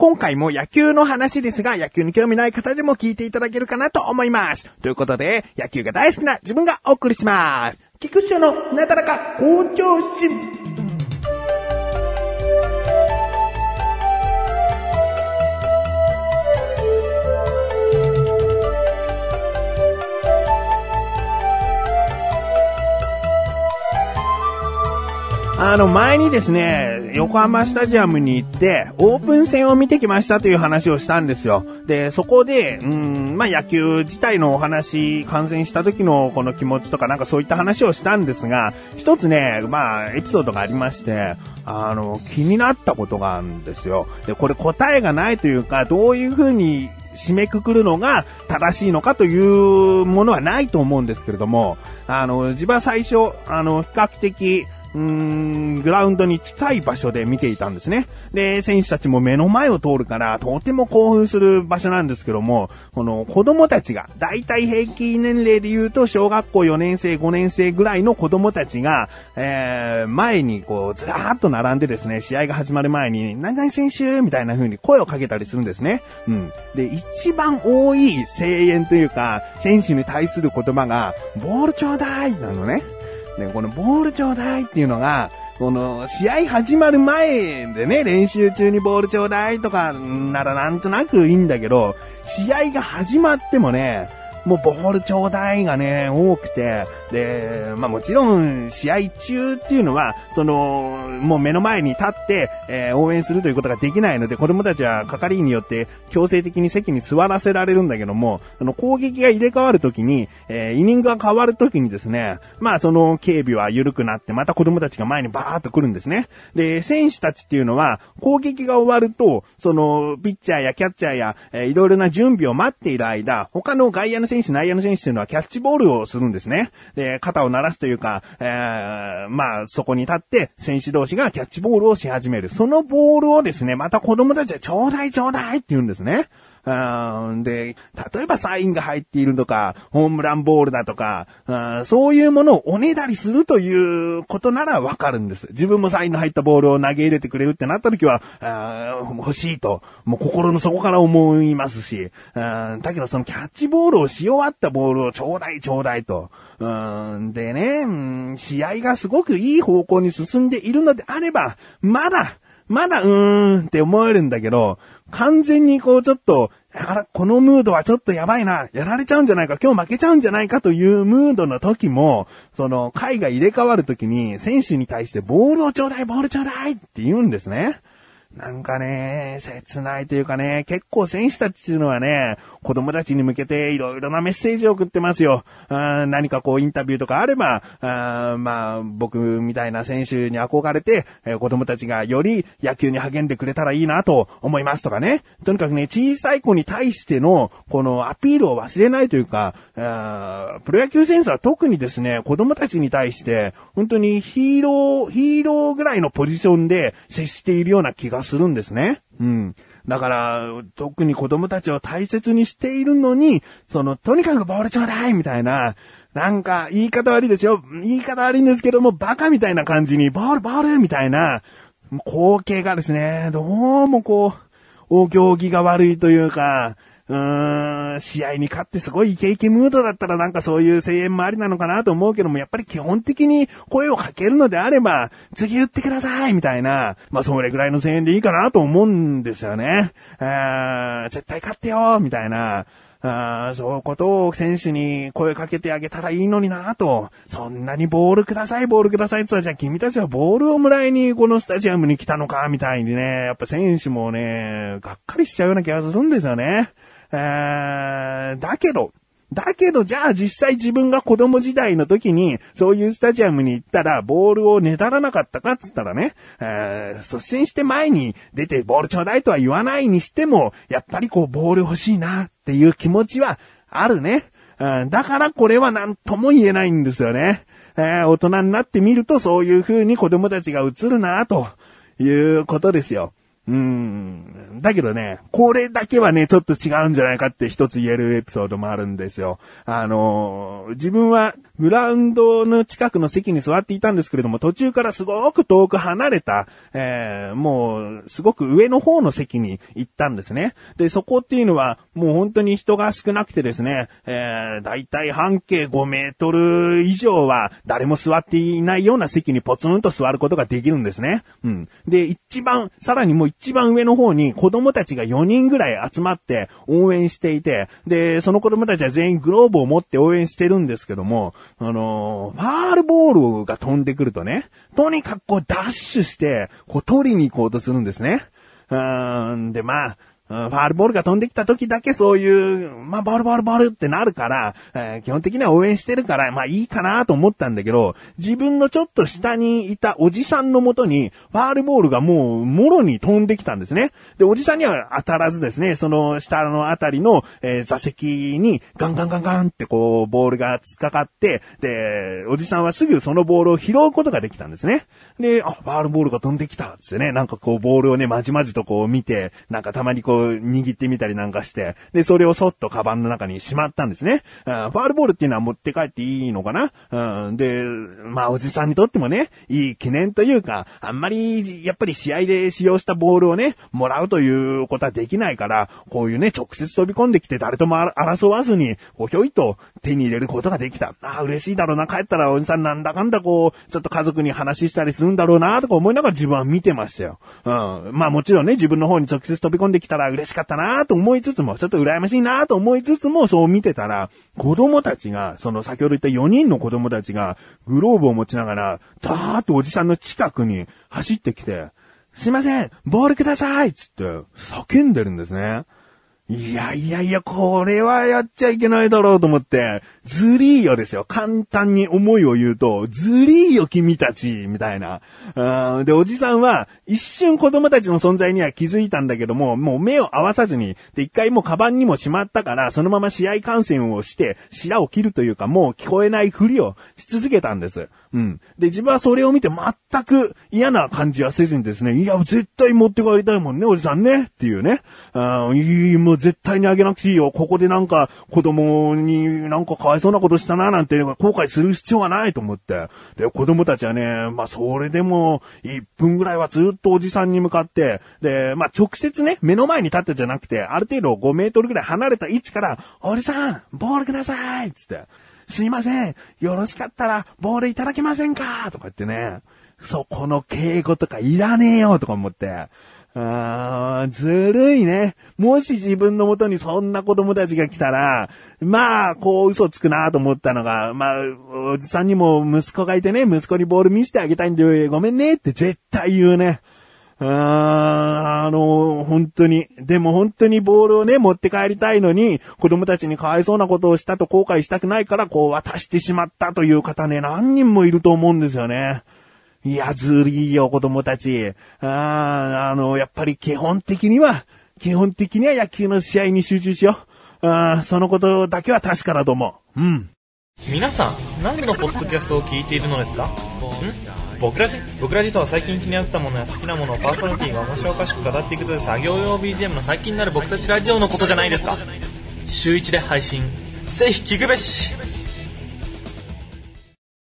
今回も野球の話ですが、野球に興味ない方でも聞いていただけるかなと思います。ということで、野球が大好きな自分がお送りします。菊池のなだらか向上心。あの、前にですね、横浜スタジアムに行って、オープン戦を見てきましたという話をしたんですよ。で、そこで、うん、まあ、野球自体のお話、観戦した時のこの気持ちとかなんかそういった話をしたんですが、一つね、まあ、エピソードがありまして、あの、気になったことがあるんですよ。で、これ答えがないというか、どういうふうに締めくくるのが正しいのかというものはないと思うんですけれども、あの、自分は最初、あの、比較的、うーん、グラウンドに近い場所で見ていたんですね。で、選手たちも目の前を通るから、とても興奮する場所なんですけども、この子供たちが、だいたい平均年齢で言うと、小学校4年生、5年生ぐらいの子供たちが、えー、前にこう、ずらーっと並んでですね、試合が始まる前に、何々選手みたいな風に声をかけたりするんですね。うん。で、一番多い声援というか、選手に対する言葉が、ボールちょうだいなのね。ね、このボールちょうだいっていうのが、この試合始まる前でね、練習中にボールちょうだいとかならなんとなくいいんだけど、試合が始まってもね、もうボールちょうだいがね、多くて、で、まあもちろん試合中っていうのは、その、もう目の前に立って、えー応援するということができないので、子供たちは係員によって強制的に席に座らせられるんだけども、その攻撃が入れ替わるときに、えーイニングが変わるときにですね、まあその警備は緩くなって、また子供たちが前にバーっと来るんですね。で、選手たちっていうのは、攻撃が終わると、その、ピッチャーやキャッチャーや、えーいろいろな準備を待っている間、他の外野の選手、内野の選手っていうのはキャッチボールをするんですね。で、肩を鳴らすというか、えーまあ、そこに立って、選手同士がキャッチボールをし始める。そのボールをですね、また子供たちはちょうだいちょうだいって言うんですね。うん。で、例えばサインが入っているとか、ホームランボールだとか、うん。そういうものをおねだりするということならわかるんです。自分もサインの入ったボールを投げ入れてくれるってなった時は、あ欲しいと、もう心の底から思いますし、うん。だけどそのキャッチボールをし終わったボールをちょうだいちょうだいと。うん。でね、試合がすごくいい方向に進んでいるのであれば、まだ、まだうーんって思えるんだけど、完全にこうちょっと、あら、このムードはちょっとやばいな、やられちゃうんじゃないか、今日負けちゃうんじゃないかというムードの時も、その、回が入れ替わる時に、選手に対してボールをちょうだい、ボールちょうだいって言うんですね。なんかね、切ないというかね、結構選手たちっていうのはね、子供たちに向けていろいろなメッセージを送ってますよ。あ何かこうインタビューとかあれば、あまあ僕みたいな選手に憧れて、えー子供たちがより野球に励んでくれたらいいなと思いますとかね。とにかくね、小さい子に対してのこのアピールを忘れないというか、あプロ野球選手は特にですね、子供たちに対して、本当にヒーロー、ヒーローぐらいのポジションで接しているような気がするんですね。うん。だから、特に子供たちを大切にしているのに、その、とにかくボールちょうだいみたいな、なんか、言い方悪いですよ。言い方悪いんですけども、バカみたいな感じに、ボール、ボールみたいな、光景がですね、どうもこう、お行儀が悪いというか、うーん、試合に勝ってすごいイケイケムードだったらなんかそういう声援もありなのかなと思うけども、やっぱり基本的に声をかけるのであれば、次打ってくださいみたいな、まあそれぐらいの声援でいいかなと思うんですよね。あー絶対勝ってよみたいな。あそういうことを選手に声かけてあげたらいいのになと。そんなにボールください、ボールくださいって言ったら、じゃあ君たちはボールをもらいにこのスタジアムに来たのかみたいにね、やっぱ選手もね、がっかりしちゃうような気がするんですよね。えだけど、だけど、じゃあ実際自分が子供時代の時に、そういうスタジアムに行ったら、ボールをねだらなかったかっつったらね、えー率先して前に出てボールちょうだいとは言わないにしても、やっぱりこう、ボール欲しいなっていう気持ちはあるね。うんだからこれは何とも言えないんですよね。えー大人になってみるとそういう風に子供たちが映るなということですよ。うん。だけどね、これだけはね、ちょっと違うんじゃないかって一つ言えるエピソードもあるんですよ。あのー、自分はグラウンドの近くの席に座っていたんですけれども、途中からすごく遠く離れた、えー、もう、すごく上の方の席に行ったんですね。で、そこっていうのは、もう本当に人が少なくてですね、えー、だいたい半径5メートル以上は誰も座っていないような席にポツンと座ることができるんですね。うん。で、一番、さらにもう一番上の方に子供たちが4人ぐらい集まって応援していて、で、その子供たちは全員グローブを持って応援してるんですけども、あのー、ファールボールが飛んでくるとね、とにかくこうダッシュして、こう取りに行こうとするんですね。うん、で、まあ、ファールボールが飛んできた時だけそういう、まあ、ボールボールボールってなるから、えー、基本的には応援してるから、まあいいかなと思ったんだけど、自分のちょっと下にいたおじさんのもとに、ファールボールがもう、もろに飛んできたんですね。で、おじさんには当たらずですね、その下のあたりの、えー、座席にガンガンガンガンってこう、ボールが突っかかって、で、おじさんはすぐそのボールを拾うことができたんですね。で、あ、ファールボールが飛んできたってね、なんかこう、ボールをね、まじまじとこう見て、なんかたまにこう、握ってみたりなんかして、で、それをそっとカバンの中にしまったんですね。ファールボールっていうのは持って帰っていいのかな？うん、で、まあ、おじさんにとってもね、いい記念というか、あんまり、やっぱり試合で使用したボールをね、もらうということはできないから、こういうね、直接飛び込んできて誰とも争わずに、こうひょいと手に入れることができた。ああ、嬉しいだろうな。帰ったらおじさんなんだかんだこう、ちょっと家族に話したりするんだろうな、とか思いながら自分は見てましたよ。うん。まあもちろんね、自分の方に直接飛び込んできたら嬉しかったなと思いつつも、ちょっと羨ましいなと思いつつも、そう見てたら、子供たちが、その先ほど言った4人の子供たちが、グローブを持ちながら、ダーッとおじさんの近くに走ってきて、すいません、ボールくださいつって、叫んでるんですね。いやいやいや、これはやっちゃいけないだろうと思って、ずりーよですよ。簡単に思いを言うと、ずりーよ君たち、みたいな。で、おじさんは、一瞬子供たちの存在には気づいたんだけども、もう目を合わさずに、で、一回もうカバンにもしまったから、そのまま試合観戦をして、白を切るというか、もう聞こえないふりをし続けたんです。うん。で、自分はそれを見て全く嫌な感じはせずにですね、いや、絶対持って帰りたいもんね、おじさんね、っていうね。あいい、もう絶対にあげなくていいよ。ここでなんか子供になんかかわいそうなことしたななんて後悔する必要はないと思って。で、子供たちはね、まあそれでも1分ぐらいはずっとおじさんに向かって、で、まあ直接ね、目の前に立ってじゃなくて、ある程度5メートルぐらい離れた位置から、おじさん、ボールくださいつって。すいません。よろしかったら、ボールいただけませんか？とか言ってね。そこの敬語とかいらねえよとか思って。あー、ずるいね。もし自分のもとにそんな子供たちが来たら、まあ、こう嘘つくなと思ったのが、まあ、おじさんにも息子がいてね、息子にボール見せてあげたいんで、ごめんねって絶対言うね。ああの、本当に。でも本当にボールをね、持って帰りたいのに、子供たちにかわいそうなことをしたと後悔したくないから、こう渡してしまったという方ね、何人もいると思うんですよね。いや、ずりーよ、子供たち。ああ、あの、やっぱり基本的には、基本的には野球の試合に集中しよう。あそのことだけは確かだと思う。うん。皆さん、何のポッドキャストを聞いているのですか？ん？僕らじ僕らじとは最近気になったものや好きなものをパーソナリティが面白おかしく語っていくという作業用 BGM の最近になる僕たちラジオのことじゃないですか週1で配信ぜひ聞くべし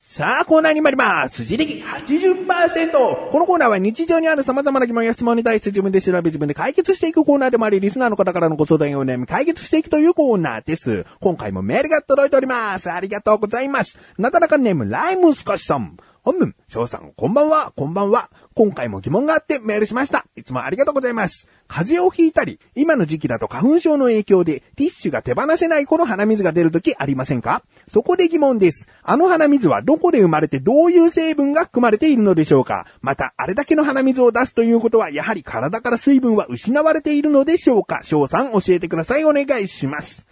さあ、コーナーに参ります。辻力80%。このコーナーは日常にある様々な疑問や質問に対して自分で調べ自分で解決していくコーナーでもあり、リスナーの方からのご相談やお悩み解決していくというコーナーです。今回もメールが届いております。ありがとうございます。なかなかネーム、ライムスカシさん。本文、翔さん、こんばんは、こんばんは。今回も疑問があってメールしました。いつもありがとうございます。風邪をひいたり、今の時期だと花粉症の影響でティッシュが手放せない頃鼻水が出るときありませんか？そこで疑問です。あの鼻水はどこで生まれてどういう成分が含まれているのでしょうか？また、あれだけの鼻水を出すということは、やはり体から水分は失われているのでしょうか？翔さん教えてください。お願いします。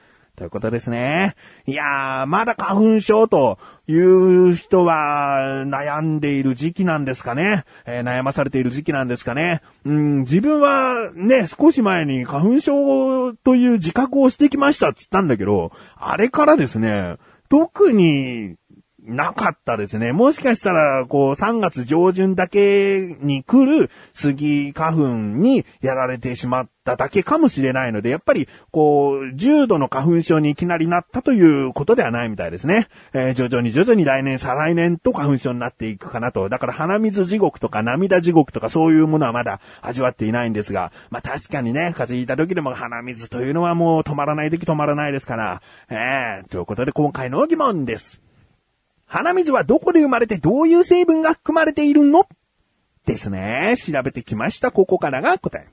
ということですね。いやー、まだ花粉症という人は悩んでいる時期なんですかね。えー、悩まされている時期なんですかね。うん、自分はね、少し前に花粉症という自覚をしてきましたっつったんだけど、あれからですね、特になかったですね。もしかしたら、こう、3月上旬だけに来るスギ花粉にやられてしまっただけかもしれないので、やっぱり、こう、重度の花粉症にいきなりなったということではないみたいですね。えー、徐々に徐々に来年、再来年と花粉症になっていくかなと。だから鼻水地獄とか涙地獄とかそういうものはまだ味わっていないんですが、まあ確かにね、風邪ひいた時でも鼻水というのはもう止まらない時止まらないですから。えー、ということで今回の疑問です。鼻水はどこで生まれてどういう成分が含まれているの？ですね。調べてきました。ここからが答え。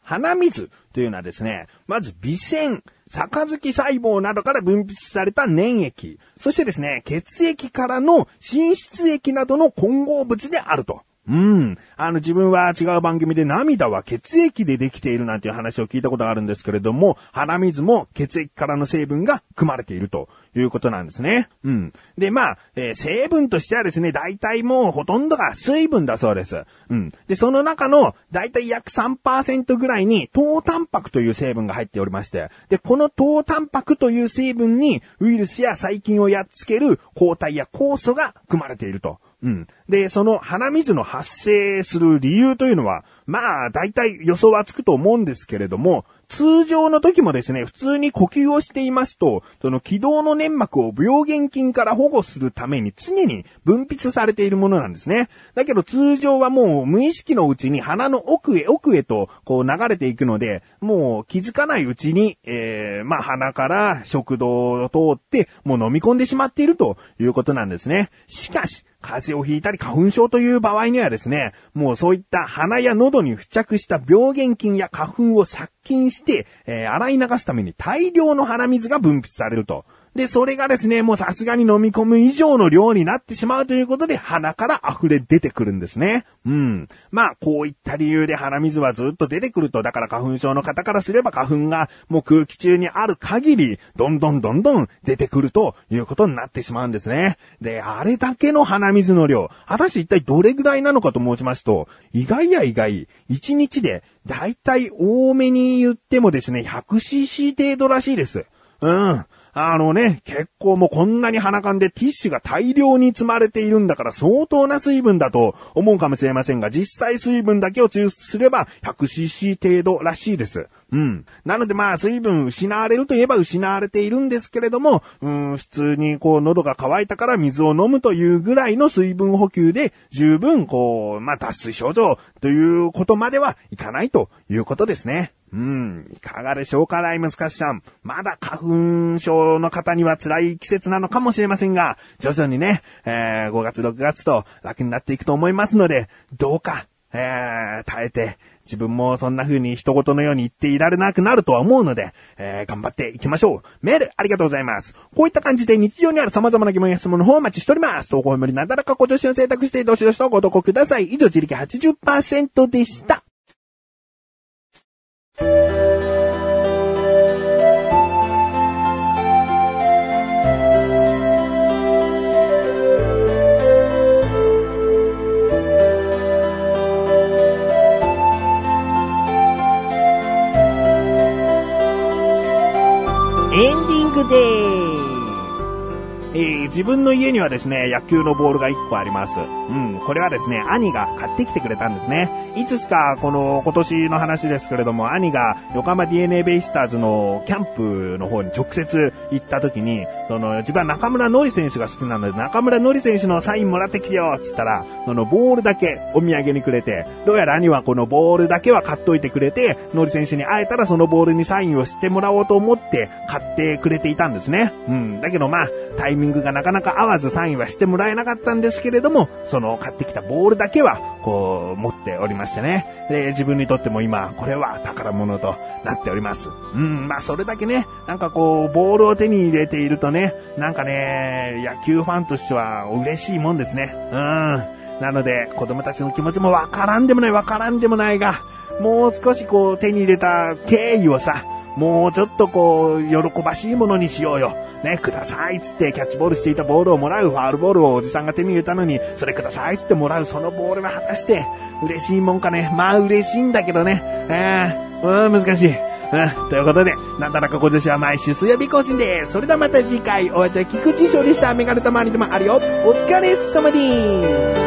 鼻水というのはですね、まず微線、杯細胞などから分泌された粘液、そしてですね、血液からの浸出液などの混合物であると。うん。あの、自分は違う番組で涙は血液でできているなんていう話を聞いたことがあるんですけれども、鼻水も血液からの成分が含まれているということなんですね。うん。で、まあ、えー、成分としてはですね、大体もうほとんどが水分だそうです。うん。で、その中の大体約3%ぐらいに糖タンパクという成分が入っておりまして、で、この糖タンパクという成分にウイルスや細菌をやっつける抗体や酵素が含まれていると。うん。で、その鼻水の発生する理由というのは、まあ、大体予想はつくと思うんですけれども、通常の時もですね、普通に呼吸をしていますと、その気道の粘膜を病原菌から保護するために常に分泌されているものなんですね。だけど通常はもう無意識のうちに鼻の奥へ奥へとこう流れていくので、もう気づかないうちに、えー、まあ鼻から食道を通ってもう飲み込んでしまっているということなんですね。しかし、風邪をひいたり花粉症という場合にはですね、もうそういった鼻や喉に付着した病原菌や花粉を殺菌して、えー、洗い流すために大量の鼻水が分泌されると。で、それがですね、もうさすがに飲み込む以上の量になってしまうということで、鼻から溢れ出てくるんですね。うん。まあ、こういった理由で鼻水はずっと出てくると、だから花粉症の方からすれば花粉がもう空気中にある限り、どんどんどんどん出てくるということになってしまうんですね。で、あれだけの鼻水の量、果たして一体どれぐらいなのかと申しますと、意外や意外、1日でだいたい多めに言ってもですね、100cc 程度らしいです。うん。あのね、結構もうこんなに鼻かんでティッシュが大量に積まれているんだから相当な水分だと思うかもしれませんが、実際水分だけを抽出すれば 100cc 程度らしいです。うん。なのでまあ水分失われるといえば失われているんですけれども、うん、普通にこう喉が渇いたから水を飲むというぐらいの水分補給で十分こう、まあ脱水症状ということまではいかないということですね。うん、いかがでしょうか、ライムスカッシャン。まだ花粉症の方には辛い季節なのかもしれませんが、徐々にね、えー、5月、6月と楽になっていくと思いますので、どうか、えー、耐えて、自分もそんな風に一言のように言っていられなくなるとは思うので、えー、頑張っていきましょう。メール、ありがとうございます。こういった感じで日常にある様々な疑問や質問の方をお待ちしております。投稿よりなだらかご助手を選択して、どしどしとご投稿ください。以上、自力80%でした。エンディングです。自分の家にはですね、野球のボールが1個あります。うん、これはですね、兄が買ってきてくれたんですね。いつしか、この今年の話ですけれども、兄が横浜 DNA ベイスターズのキャンプの方に直接行った時に、その、自分は中村のり選手が好きなので、中村のり選手のサインもらってきてよつったら、そのボールだけお土産にくれて、どうやら兄はこのボールだけは買っといてくれて、のり選手に会えたらそのボールにサインをしてもらおうと思って買ってくれていたんですね。うん。だけどまあ、タイミングがなかなか合わずサインはしてもらえなかったんですけれども、その買ってきたボールだけは、こう、持っておりましてね。で、自分にとっても今、これは宝物となっております。うん、まあそれだけね、なんかこう、ボールを手に入れているとね、なんかね、野球ファンとしては嬉しいもんですね。うん。なので、子供たちの気持ちもわからんでもない、わからんでもないが、もう少しこう、手に入れた経緯をさ、もうちょっとこう、喜ばしいものにしようよ。ね、くださいっつってキャッチボールしていたボールをもらうファールボールをおじさんが手に入れたのに、それくださいっつってもらうそのボールが果たして嬉しいもんかね。まあ嬉しいんだけどね。えー、うん、難しい。うん、ということで、なんだらか今年は毎週水曜日更新です。それではまた次回、お会いいたい菊池勝利したメガネたまわりでもあるよ。お疲れ様です。